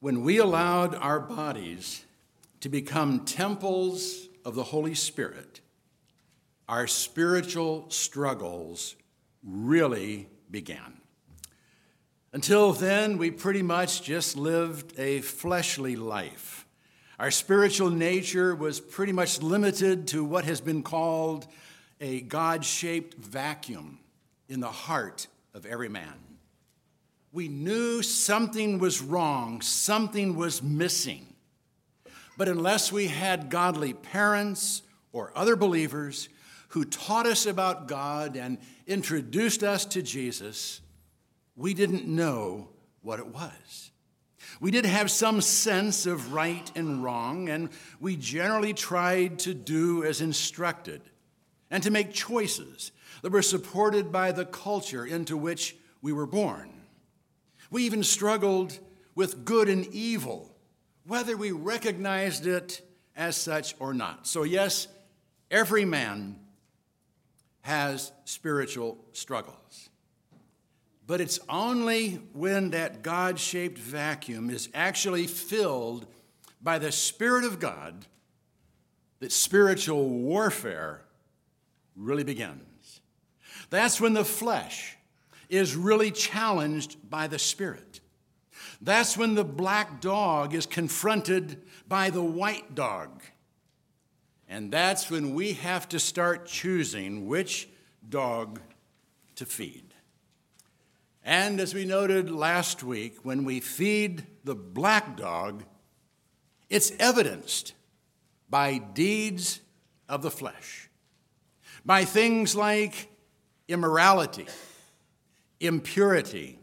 when we allowed our bodies to become temples of the Holy Spirit, our spiritual struggles really began. Until then, we pretty much just lived a fleshly life. Our spiritual nature was pretty much limited to what has been called a God shaped vacuum in the heart of every man. We knew something was wrong, something was missing. But unless we had godly parents or other believers who taught us about God and introduced us to Jesus, we didn't know what it was. We did have some sense of right and wrong, and we generally tried to do as instructed and to make choices that were supported by the culture into which we were born. We even struggled with good and evil, whether we recognized it as such or not. So, yes, every man has spiritual struggles. But it's only when that God shaped vacuum is actually filled by the Spirit of God that spiritual warfare really begins. That's when the flesh is really challenged by the Spirit. That's when the black dog is confronted by the white dog. And that's when we have to start choosing which dog to feed. And as we noted last week, when we feed the black dog, it's evidenced by deeds of the flesh, by things like immorality, impurity,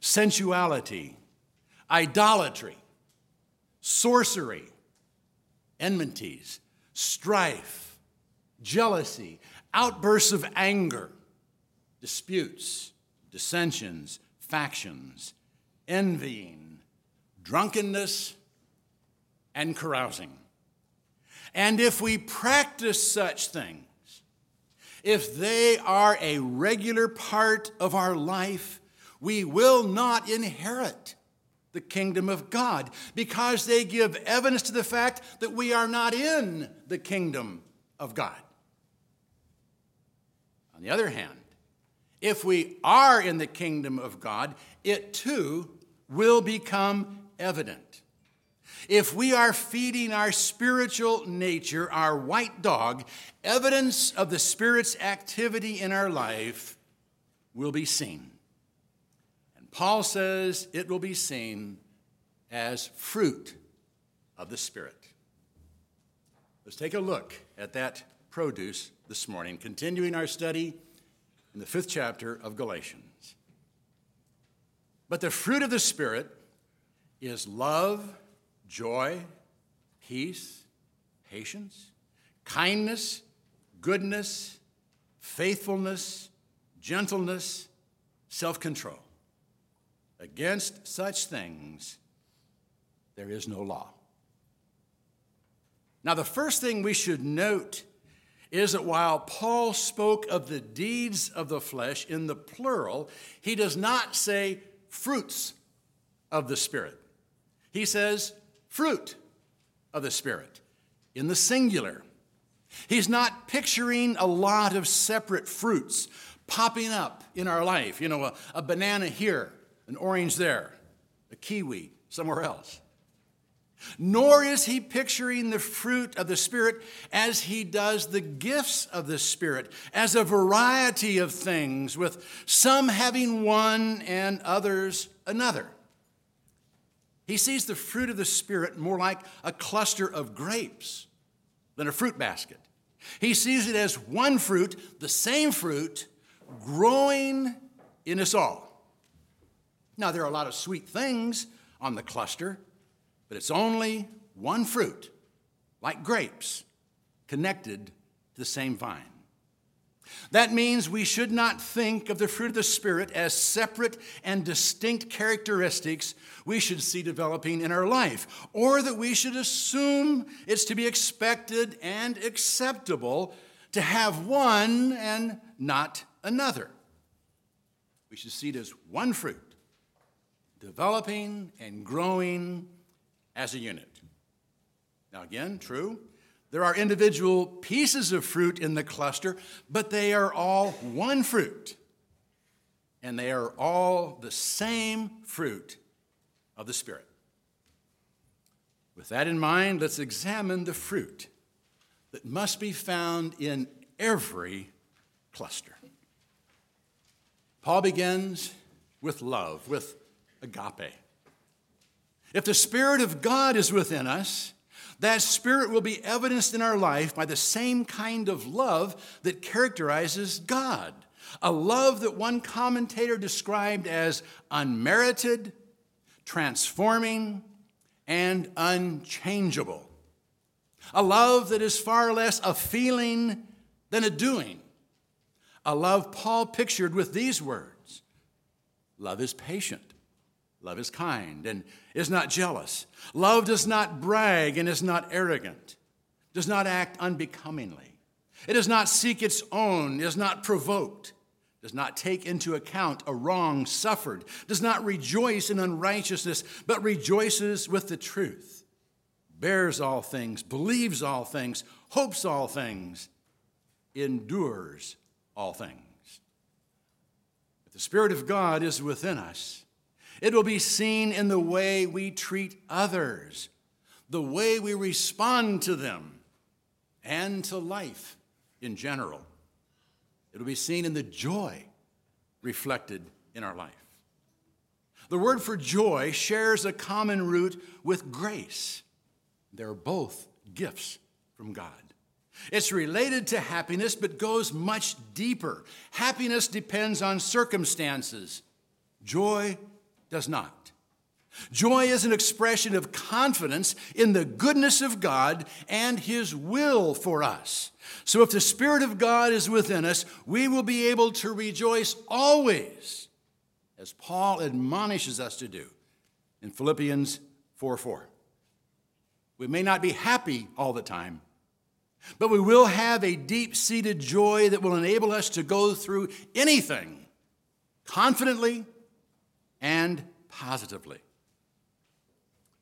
sensuality, idolatry, sorcery, enmities strife, jealousy, outbursts of anger, disputes, dissensions, factions, envying, drunkenness, and carousing. And if we practice such things, if they are a regular part of our life, we will not inherit the kingdom of God because they give evidence to the fact that we are not in the kingdom of God. On the other hand, if we are in the kingdom of God, it too will become evident. If we are feeding our spiritual nature, our white dog, evidence of the Spirit's activity in our life will be seen. And Paul says it will be seen as fruit of the Spirit. Let's take a look at that produce this morning, continuing our study in the fifth chapter of Galatians. But the fruit of the Spirit is love, joy, peace, patience, kindness, goodness, faithfulness, gentleness, self control. Against such things, there is no law. Now, the first thing we should note is that while Paul spoke of the deeds of the flesh in the plural, he does not say fruits of the Spirit. He says fruit of the Spirit in the singular. He's not picturing a lot of separate fruits popping up in our life. You know, a, a banana here, an orange there, a kiwi somewhere else. Nor is he picturing the fruit of the Spirit as he does the gifts of the Spirit, as a variety of things, with some having one and others another. He sees the fruit of the Spirit more like a cluster of grapes than a fruit basket. He sees it as one fruit, the same fruit, growing in us all. Now, there are a lot of sweet things on the cluster, but it's only one fruit, like grapes, connected to the same vine. That means we should not think of the fruit of the Spirit as separate and distinct characteristics we should see developing in our life, or that we should assume it's to be expected and acceptable to have one and not another. We should see it as one fruit developing and growing as a unit. Now, again, true, there are individual pieces of fruit in the cluster, but they are all one fruit. And they are all the same fruit of the Spirit. With that in mind, let's examine the fruit that must be found in every cluster. Paul begins with love, with agape. If the Spirit of God is within us, that Spirit will be evidenced in our life by the same kind of love that characterizes God. A love that one commentator described as unmerited, transforming, and unchangeable. A love that is far less a feeling than a doing. A love Paul pictured with these words Love is patient. Love is kind and is not jealous. Love does not brag and is not arrogant, does not act unbecomingly. It does not seek its own, is not provoked, does not take into account a wrong suffered, does not rejoice in unrighteousness, but rejoices with the truth, bears all things, believes all things, hopes all things, endures all things. If the Spirit of God is within us, it will be seen in the way we treat others, the way we respond to them, and to life in general. It will be seen in the joy reflected in our life. The word for joy shares a common root with grace. They're both gifts from God. It's related to happiness, but goes much deeper. Happiness depends on circumstances, joy does not. Joy is an expression of confidence in the goodness of God and His will for us. So, if the Spirit of God is within us, we will be able to rejoice always, as Paul admonishes us to do in Philippians 4 4. We may not be happy all the time, but we will have a deep seated joy that will enable us to go through anything confidently and positively.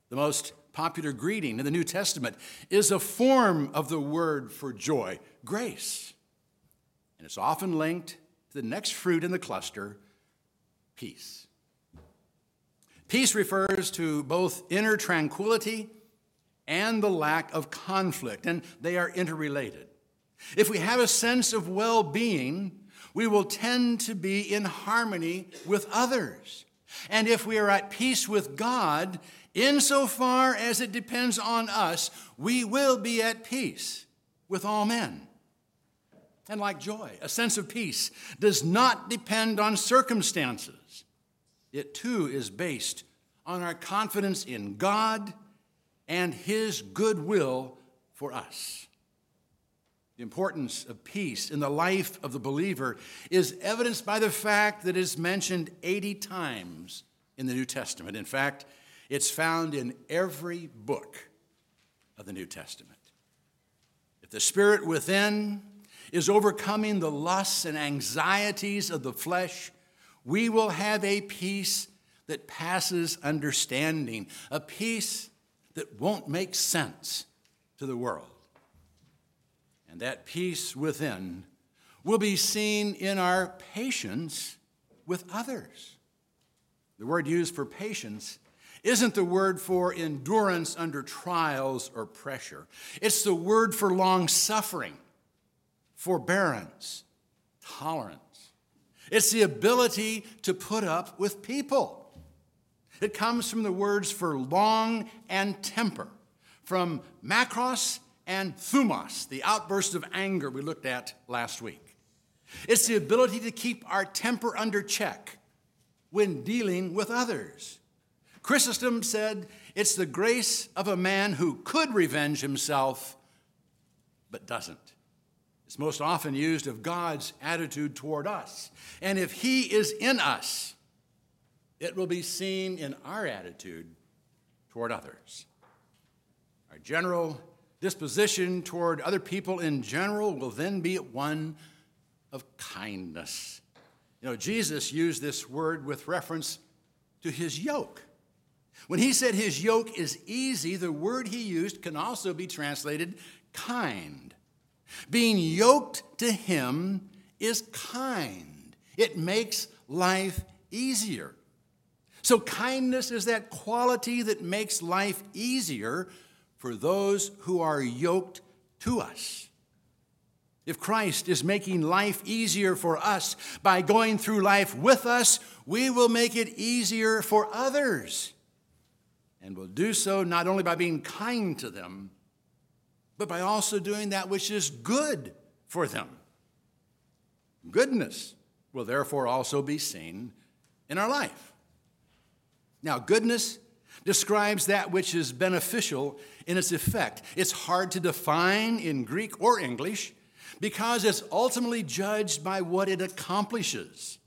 The most popular greeting in the New Testament is a form of the word for joy, grace. And it's often linked to the next fruit in the cluster, peace. Peace refers to both inner tranquility and the lack of conflict, and they are interrelated. If we have a sense of well being, we will tend to be in harmony with others. And if we are at peace with God, insofar as it depends on us, we will be at peace with all men. And like joy, a sense of peace does not depend on circumstances. It too is based on our confidence in God and His goodwill for us. The importance of peace in the life of the believer is evidenced by the fact that it is mentioned 80 times in the New Testament. In fact, it's found in every book of the New Testament. If the spirit within is overcoming the lusts and anxieties of the flesh, we will have a peace that passes understanding, a peace that won't make sense to the world. And that peace within will be seen in our patience with others. The word used for patience isn't the word for endurance under trials or pressure, it's the word for long suffering, forbearance, tolerance. It's the ability to put up with people. It comes from the words for long and temper, from makros and thumos, the outburst of anger we looked at last week. It's the ability to keep our temper under check when dealing with others. Chrysostom said, It's the grace of a man who could revenge himself, but doesn't. It's most often used of God's attitude toward us. And if He is in us, it will be seen in our attitude toward others. Our general disposition toward other people in general will then be one of kindness. You know, Jesus used this word with reference to his yoke. When he said his yoke is easy, the word he used can also be translated kind. Being yoked to him is kind, it makes life easier. So, kindness is that quality that makes life easier for those who are yoked to us. If Christ is making life easier for us by going through life with us, we will make it easier for others. And we'll do so not only by being kind to them, but by also doing that which is good for them. Goodness will therefore also be seen in our life. Now, goodness describes that which is beneficial in its effect. It's hard to define in Greek or English because it's ultimately judged by what it accomplishes.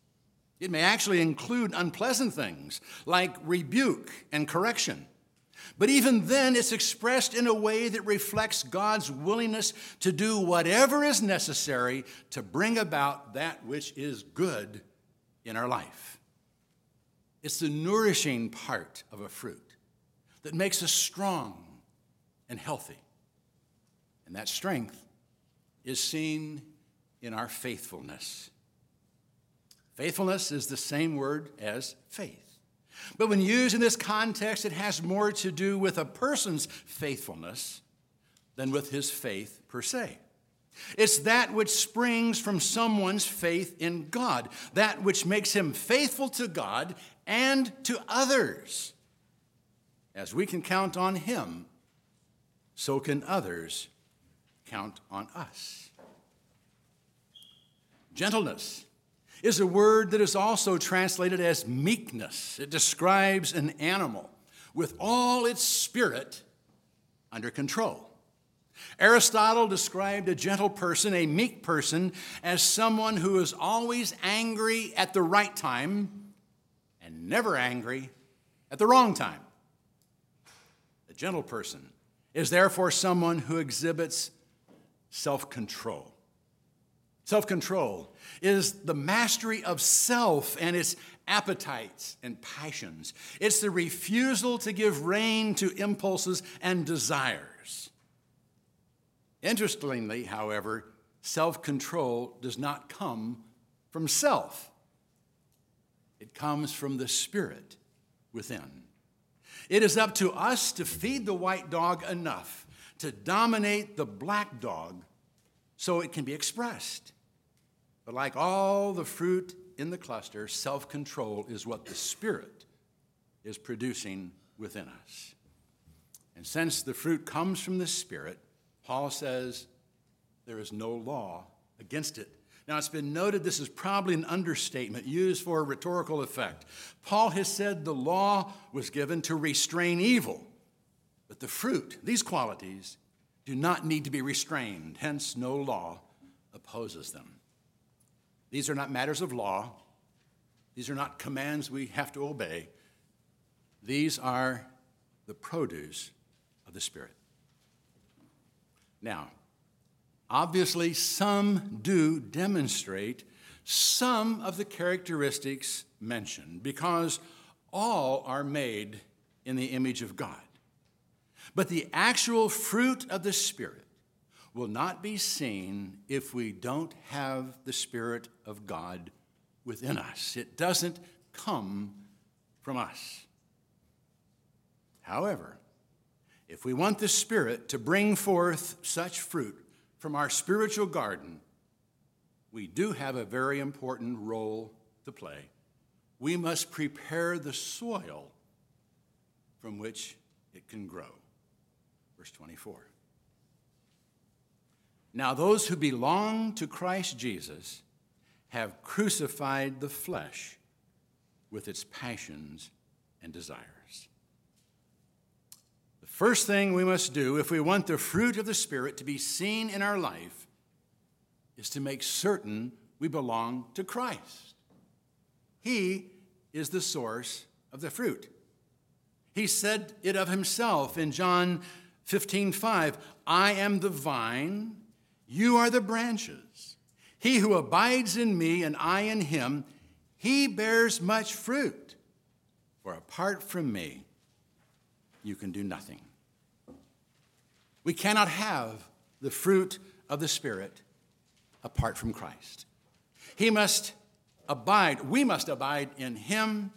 It may actually include unpleasant things like rebuke and correction. But even then, it's expressed in a way that reflects God's willingness to do whatever is necessary to bring about that which is good in our life. It's the nourishing part of a fruit that makes us strong and healthy. And that strength is seen in our faithfulness. Faithfulness is the same word as faith. But when used in this context, it has more to do with a person's faithfulness than with his faith per se. It's that which springs from someone's faith in God, that which makes him faithful to God and to others. As we can count on him, so can others count on us. Gentleness is a word that is also translated as meekness. It describes an animal with all its spirit under control. Aristotle described a gentle person, a meek person, as someone who is always angry at the right time and never angry at the wrong time. A gentle person is therefore someone who exhibits self control. Self control is the mastery of self and its appetites and passions. It's the refusal to give rein to impulses and desires. Interestingly, however, self control does not come from self, it comes from the Spirit within. It is up to us to feed the white dog enough to dominate the black dog so it can be expressed. But like all the fruit in the cluster, self control is what the Spirit is producing within us. And since the fruit comes from the Spirit, Paul says there is no law against it. Now, it's been noted this is probably an understatement used for rhetorical effect. Paul has said the law was given to restrain evil, but the fruit, these qualities, do not need to be restrained, hence, no law opposes them. These are not matters of law. These are not commands we have to obey. These are the produce of the Spirit. Now, obviously, some do demonstrate some of the characteristics mentioned because all are made in the image of God. But the actual fruit of the Spirit will not be seen if we don't have the Spirit of God within us. It doesn't come from us. However, if we want the Spirit to bring forth such fruit from our spiritual garden, we do have a very important role to play. We must prepare the soil from which it can grow. Verse 24. Now, those who belong to Christ Jesus have crucified the flesh with its passions and desires. First thing we must do if we want the fruit of the Spirit to be seen in our life is to make certain we belong to Christ. He is the source of the fruit. He said it of himself in John 15 5 I am the vine you are the branches. He who abides in me and I in him, he bears much fruit. For apart from me, you can do nothing. We cannot have the fruit of the Spirit apart from Christ. He must abide, we must abide in Him,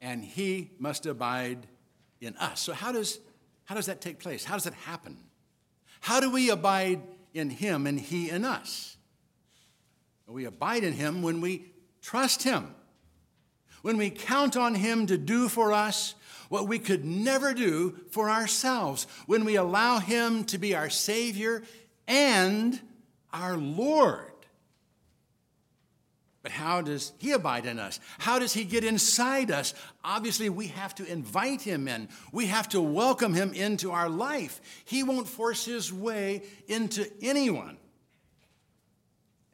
and He must abide in us. So, how does, how does that take place? How does it happen? How do we abide in Him and He in us? We abide in Him when we trust Him, when we count on Him to do for us what we could never do for ourselves, when we allow Him to be our Savior and our Lord. But how does He abide in us? How does He get inside us? Obviously, we have to invite Him in. We have to welcome Him into our life. He won't force His way into anyone.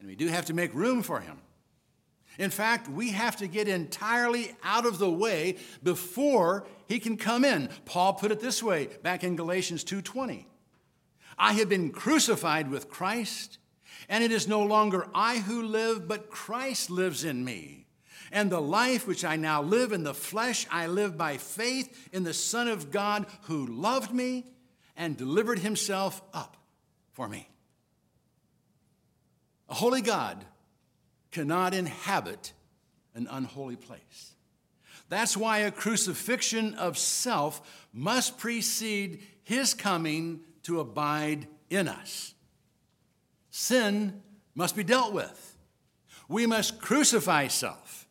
And we do have to make room for Him. In fact, we have to get entirely out of the way before he can come in. Paul put it this way back in Galatians 2:20. I have been crucified with Christ, and it is no longer I who live, but Christ lives in me. And the life which I now live in the flesh, I live by faith in the Son of God who loved me and delivered himself up for me. A holy God cannot inhabit an unholy place. That's why a crucifixion of self must precede his coming to abide in us. Sin must be dealt with. We must crucify self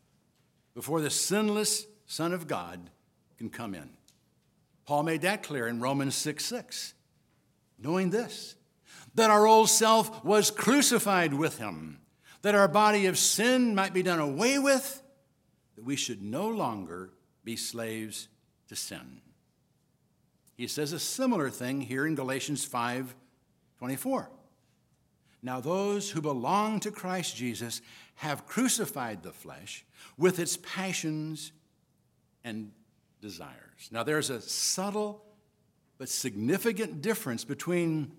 before the sinless Son of God can come in. Paul made that clear in Romans 6 6. Knowing this, that our old self was crucified with him, that our body of sin might be done away with, that we should no longer be slaves to sin. He says a similar thing here in Galatians 5 24. Now, those who belong to Christ Jesus have crucified the flesh with its passions and desires. Now, there's a subtle but significant difference between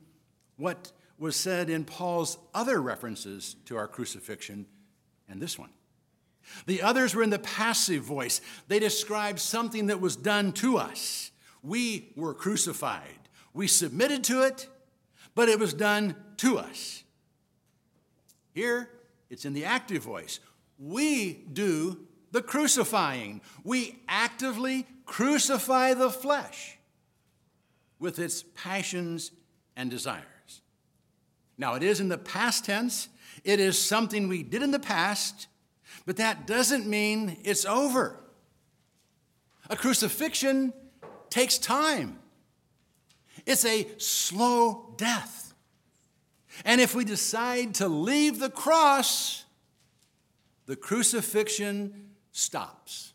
what was said in Paul's other references to our crucifixion and this one. The others were in the passive voice. They described something that was done to us. We were crucified. We submitted to it, but it was done to us. Here, it's in the active voice. We do the crucifying. We actively crucify the flesh with its passions and desires. Now, it is in the past tense, it is something we did in the past, but that doesn't mean it's over. A crucifixion takes time, it's a slow death. And if we decide to leave the cross, the crucifixion stops.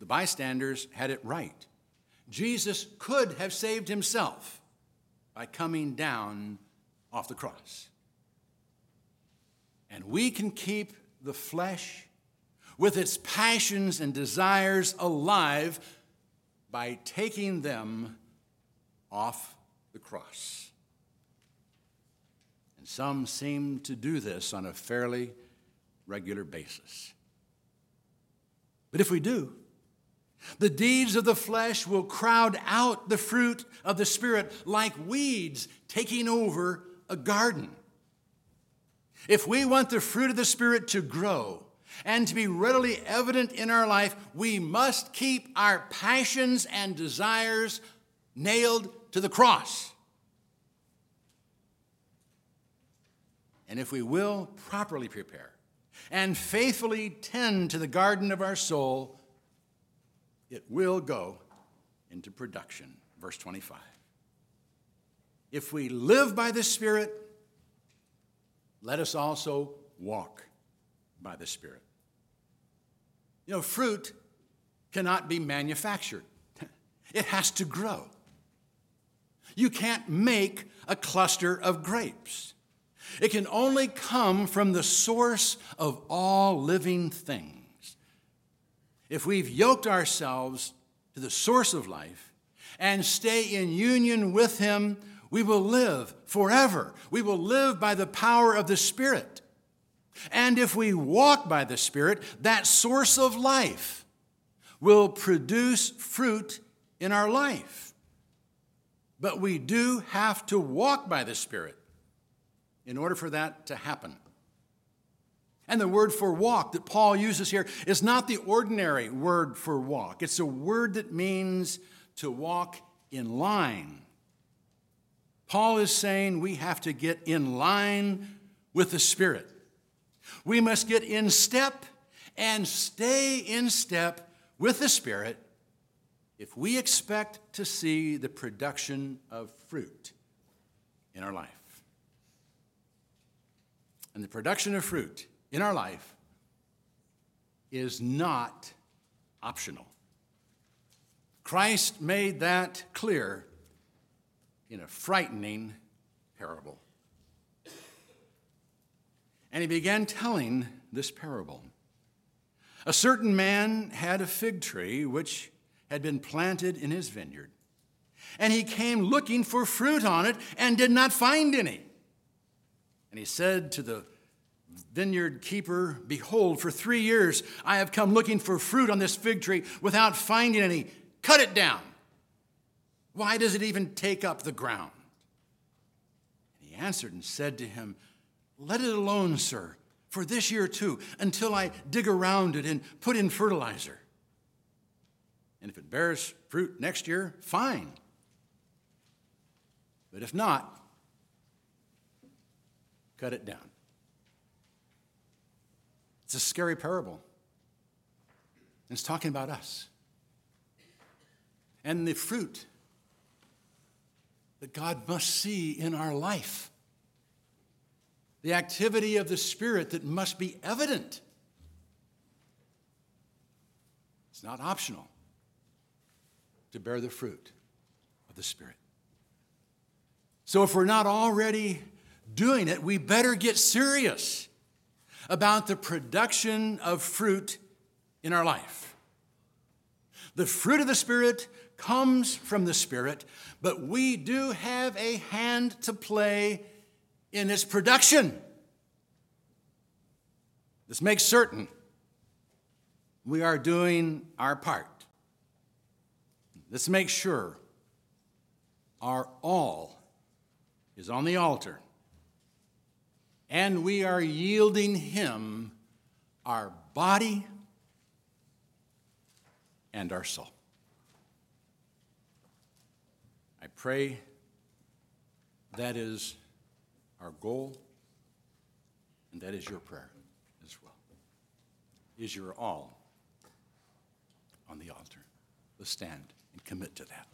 The bystanders had it right. Jesus could have saved himself by coming down off the cross. And we can keep the flesh with its passions and desires alive by taking them off the cross. And some seem to do this on a fairly regular basis. But if we do, the deeds of the flesh will crowd out the fruit of the Spirit like weeds taking over a garden. If we want the fruit of the Spirit to grow and to be readily evident in our life, we must keep our passions and desires nailed to the cross. And if we will properly prepare and faithfully tend to the garden of our soul, it will go into production. Verse 25. If we live by the Spirit, let us also walk by the Spirit. You know, fruit cannot be manufactured, it has to grow. You can't make a cluster of grapes. It can only come from the source of all living things. If we've yoked ourselves to the source of life and stay in union with Him, we will live forever. We will live by the power of the Spirit. And if we walk by the Spirit, that source of life will produce fruit in our life. But we do have to walk by the Spirit in order for that to happen. And the word for walk that Paul uses here is not the ordinary word for walk, it's a word that means to walk in line. Paul is saying we have to get in line with the Spirit. We must get in step and stay in step with the Spirit if we expect to see the production of fruit in our life. And the production of fruit in our life is not optional. Christ made that clear in a frightening parable. And he began telling this parable. A certain man had a fig tree which had been planted in his vineyard, and he came looking for fruit on it and did not find any. And he said to the vineyard keeper, Behold, for three years I have come looking for fruit on this fig tree without finding any. Cut it down. Why does it even take up the ground? And he answered and said to him, Let it alone, sir, for this year too, until I dig around it and put in fertilizer. And if it bears fruit next year, fine. But if not, cut it down. It's a scary parable. And it's talking about us and the fruit that God must see in our life, the activity of the Spirit that must be evident. It's not optional to bear the fruit of the Spirit. So, if we're not already doing it, we better get serious about the production of fruit in our life. The fruit of the Spirit comes from the Spirit, but we do have a hand to play in its production. This makes certain we are doing our part. Let's make sure our all is on the altar and we are yielding Him our body and our soul. I pray that is our goal, and that is your prayer as well. Is your all on the altar? Let's stand and commit to that.